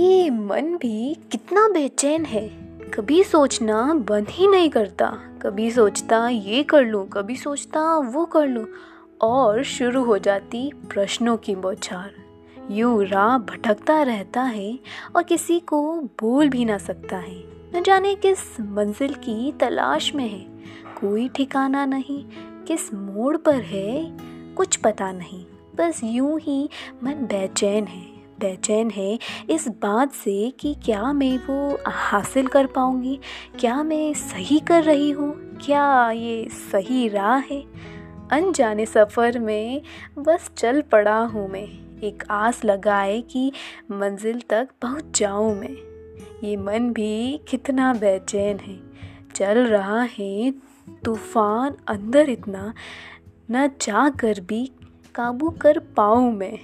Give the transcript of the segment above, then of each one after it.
ये मन भी कितना बेचैन है। कभी सोचना बंद ही नहीं करता, कभी सोचता ये कर लूँ, कभी सोचता वो कर लूँ, और शुरू हो जाती प्रश्नों की बौछार। यूँ राह भटकता रहता है और किसी को बोल भी ना सकता है। न जाने किस मंजिल की तलाश में है। कोई ठिकाना नहीं, किस मोड़ पर है, कुछ पता नहीं। बस यूँ ही मन बेचैन है। बेचैन है इस बात से कि क्या मैं वो हासिल कर पाऊँगी? क्या मैं सही कर रही हूँ? क्या ये सही राह है? अनजाने सफ़र में बस चल पड़ा हूँ मैं। एक आस लगाए कि मंजिल तक पहुँच जाऊँ मैं। ये मन भी कितना बेचैन है। चल रहा है तूफ़ान अंदर इतना, न चाह कर भी काबू कर पाऊँ मैं।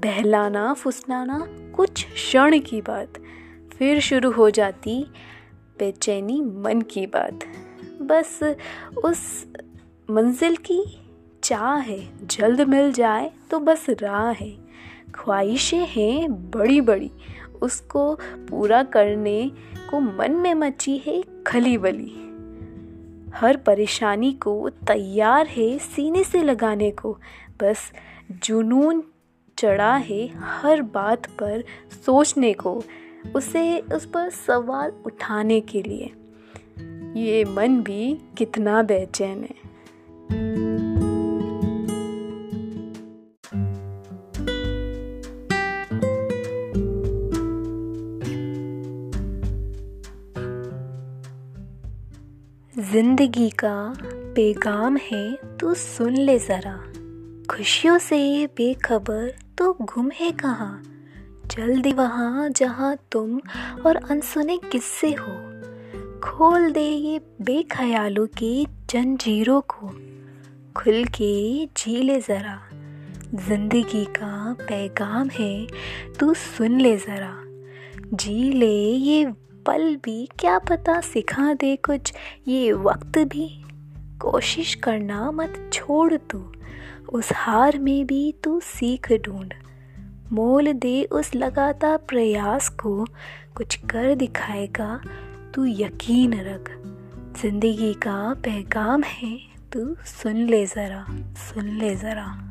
बहलाना, फुसलाना कुछ क्षण की बात। फिर शुरू हो जाती बेचैनी मन की बात। बस उस मंजिल की चाह है, जल्द मिल जाए तो बस राह है। ख्वाहिशें हैं बड़ी बड़ी उसको पूरा करने को मन में मची है खली बली। हर परेशानी को तैयार है सीने से लगाने को, बस जुनून चढ़ा है हर बात पर सोचने को, उसे उस पर सवाल उठाने के लिए। ये मन भी कितना बेचैन है। ज़िंदगी का पैगाम है, तू सुन ले ज़रा। खुशियों से बेखबर तो गुम है कहाँ? जल्दी वहाँ जहाँ तुम और अनसुने किस्से हो। खोल दे ये बेख्यालों के जंजीरों को। खुल के जी ले ज़रा। ज़िंदगी का पैगाम है, तू सुन ले ज़रा। जी ले ये पल भी, क्या पता सिखा दे कुछ ये वक्त भी। कोशिश करना मत छोड़ तू। उस हार में भी तू सीख ढूंढ। मोल दे उस लगातार प्रयास को। कुछ कर दिखाएगा तू यकीन रख। ज़िंदगी का पैगाम है, तू सुन ले ज़रा, सुन ले ज़रा।